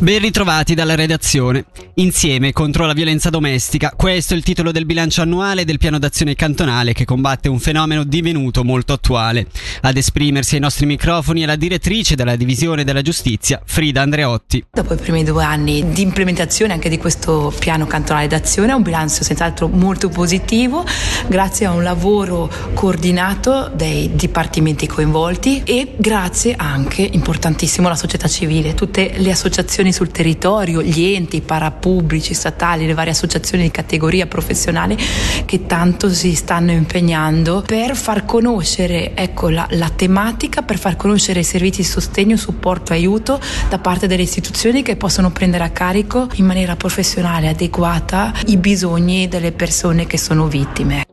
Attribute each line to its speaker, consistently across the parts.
Speaker 1: Ben ritrovati dalla redazione. Insieme contro la violenza domestica, questo è il titolo del bilancio annuale del piano d'azione cantonale che combatte un fenomeno divenuto molto attuale. Ad esprimersi ai nostri microfoni è la direttrice della divisione della giustizia, Frida Andreotti.
Speaker 2: Dopo i primi due anni di implementazione anche di questo piano cantonale d'azione, è un bilancio senz'altro molto positivo, grazie a un lavoro coordinato dei dipartimenti coinvolti e grazie anche, importantissimo, alla società civile, tutte le associazioni sul territorio, gli enti parapubblici, statali, le varie associazioni di categoria professionale che tanto si stanno impegnando per far conoscere ecco, la, la tematica, per far conoscere i servizi di sostegno, supporto, aiuto da parte delle istituzioni che possono prendere a carico in maniera professionale adeguata i bisogni delle persone che sono vittime.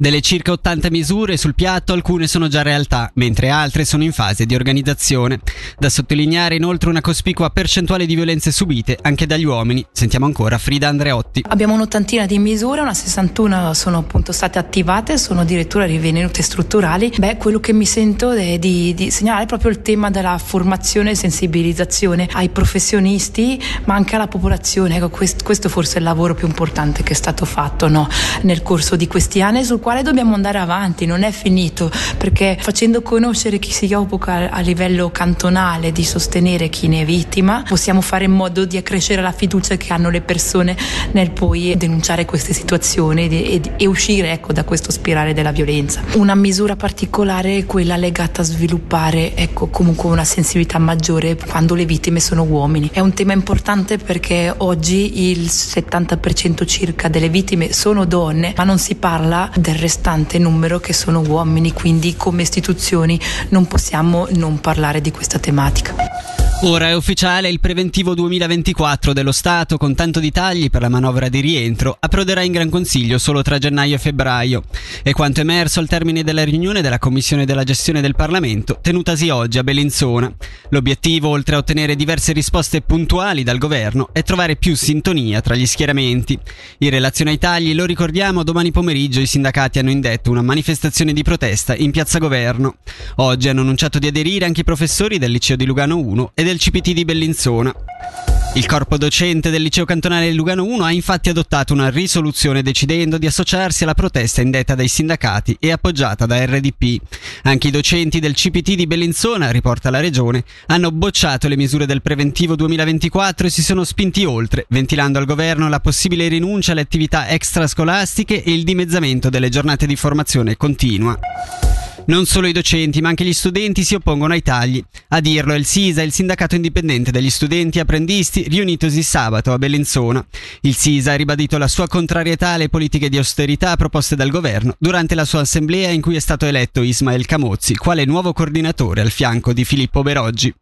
Speaker 1: Delle circa 80 misure sul piatto alcune sono già realtà, mentre altre sono in fase di organizzazione. Da sottolineare inoltre una cospicua percentuale di violenze subite anche dagli uomini. Sentiamo ancora Frida Andreotti.
Speaker 2: Abbiamo un'ottantina di misure, una 61 sono appunto state attivate, sono addirittura rivenute strutturali. Beh, quello che mi sento è di, di segnalare proprio il tema della formazione e sensibilizzazione ai professionisti, ma anche alla popolazione. Ecco, questo, questo forse è il lavoro più importante che è stato fatto no? nel corso di questi anni sul quale dobbiamo andare avanti, non è finito, perché facendo conoscere chi si occupa a livello cantonale di sostenere chi ne è vittima, possiamo fare in modo di accrescere la fiducia che hanno le persone nel poi denunciare queste situazioni e, e, uscire ecco, da questo spirale della violenza. Una misura particolare è quella legata a sviluppare ecco, comunque una sensibilità maggiore quando le vittime sono uomini. È un tema importante perché oggi il 70% circa delle vittime sono donne, ma non si parla del restante numero che sono uomini, quindi come istituzioni non possiamo non parlare di questa tematica.
Speaker 1: Ora è ufficiale il preventivo 2024 dello Stato con tanto di tagli per la manovra di rientro approderà in Gran Consiglio solo tra gennaio e febbraio. È quanto emerso al termine della riunione della Commissione della gestione del Parlamento tenutasi oggi a Bellinzona. L'obiettivo, oltre a ottenere diverse risposte puntuali dal governo, è trovare più sintonia tra gli schieramenti. In relazione ai tagli, lo ricordiamo, domani pomeriggio i sindacati hanno indetto una manifestazione di protesta in Piazza Governo. Oggi hanno annunciato di aderire anche i professori del liceo di Lugano 1 e del CPT di Bellinzona. Il corpo docente del liceo cantonale Lugano 1 ha infatti adottato una risoluzione decidendo di associarsi alla protesta indetta dai sindacati e appoggiata da RDP. Anche i docenti del CPT di Bellinzona, riporta la regione, hanno bocciato le misure del preventivo 2024 e si sono spinti oltre, ventilando al governo la possibile rinuncia alle attività extrascolastiche e il dimezzamento delle giornate di formazione continua. Non solo i docenti, ma anche gli studenti si oppongono ai tagli. A dirlo è il SISA, il sindacato indipendente degli studenti apprendisti, riunitosi sabato a Bellinzona. Il SISA ha ribadito la sua contrarietà alle politiche di austerità proposte dal governo durante la sua assemblea in cui è stato eletto Ismael Camozzi, quale nuovo coordinatore al fianco di Filippo Beroggi.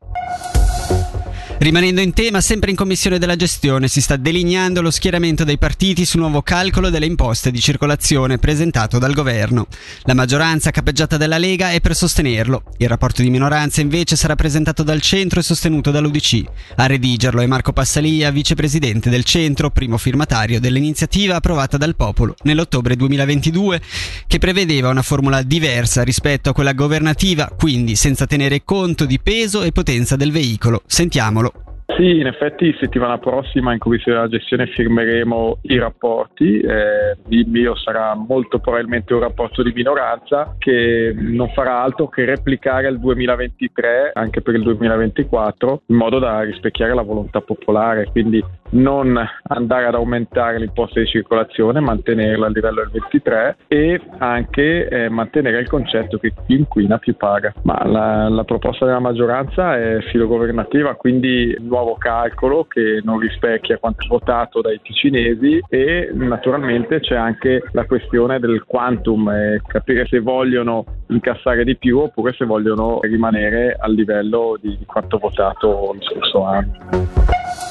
Speaker 1: Rimanendo in tema, sempre in commissione della gestione si sta delineando lo schieramento dei partiti sul nuovo calcolo delle imposte di circolazione presentato dal governo. La maggioranza capeggiata dalla Lega è per sostenerlo. Il rapporto di minoranza invece sarà presentato dal centro e sostenuto dall'UDC. A redigerlo è Marco Passalia, vicepresidente del centro, primo firmatario dell'iniziativa approvata dal popolo nell'ottobre 2022, che prevedeva una formula diversa rispetto a quella governativa, quindi senza tenere conto di peso e potenza del veicolo. Sentiamolo.
Speaker 3: Sì, in effetti settimana prossima in Commissione della Gestione firmeremo i rapporti, eh, il mio sarà molto probabilmente un rapporto di minoranza che non farà altro che replicare il 2023 anche per il 2024 in modo da rispecchiare la volontà popolare, quindi non andare ad aumentare l'imposta di circolazione, mantenerla a livello del 23 e anche eh, mantenere il concetto che chi inquina più paga. Ma la, la proposta della maggioranza è filogovernativa, quindi nuovo calcolo che non rispecchia quanto votato dai ticinesi e naturalmente c'è anche la questione del quantum e capire se vogliono incassare di più oppure se vogliono rimanere al livello di quanto votato lo scorso anno.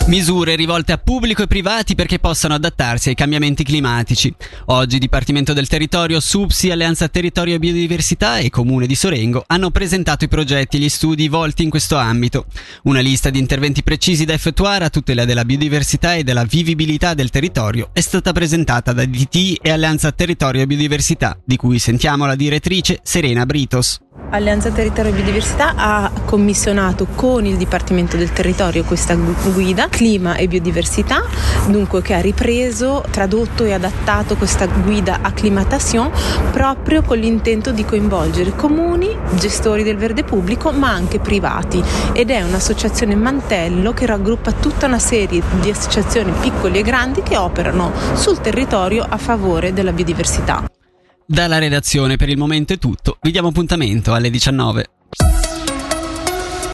Speaker 1: Misure rivolte a pubblico e privati perché possano adattarsi ai cambiamenti climatici. Oggi Dipartimento del Territorio, SUPSI, Alleanza Territorio e Biodiversità e Comune di Sorengo hanno presentato i progetti e gli studi volti in questo ambito. Una lista di interventi precisi da effettuare a tutela della biodiversità e della vivibilità del territorio è stata presentata da DT e Alleanza Territorio e Biodiversità, di cui sentiamo la direttrice Serena Britos.
Speaker 4: Alleanza Territorio e Biodiversità ha commissionato con il Dipartimento del Territorio questa guida Clima e Biodiversità, dunque che ha ripreso, tradotto e adattato questa guida Acclimatation proprio con l'intento di coinvolgere comuni, gestori del verde pubblico, ma anche privati ed è un'associazione mantello che raggruppa tutta una serie di associazioni piccole e grandi che operano sul territorio a favore della biodiversità.
Speaker 1: Dalla redazione per il momento è tutto, vi diamo appuntamento alle 19.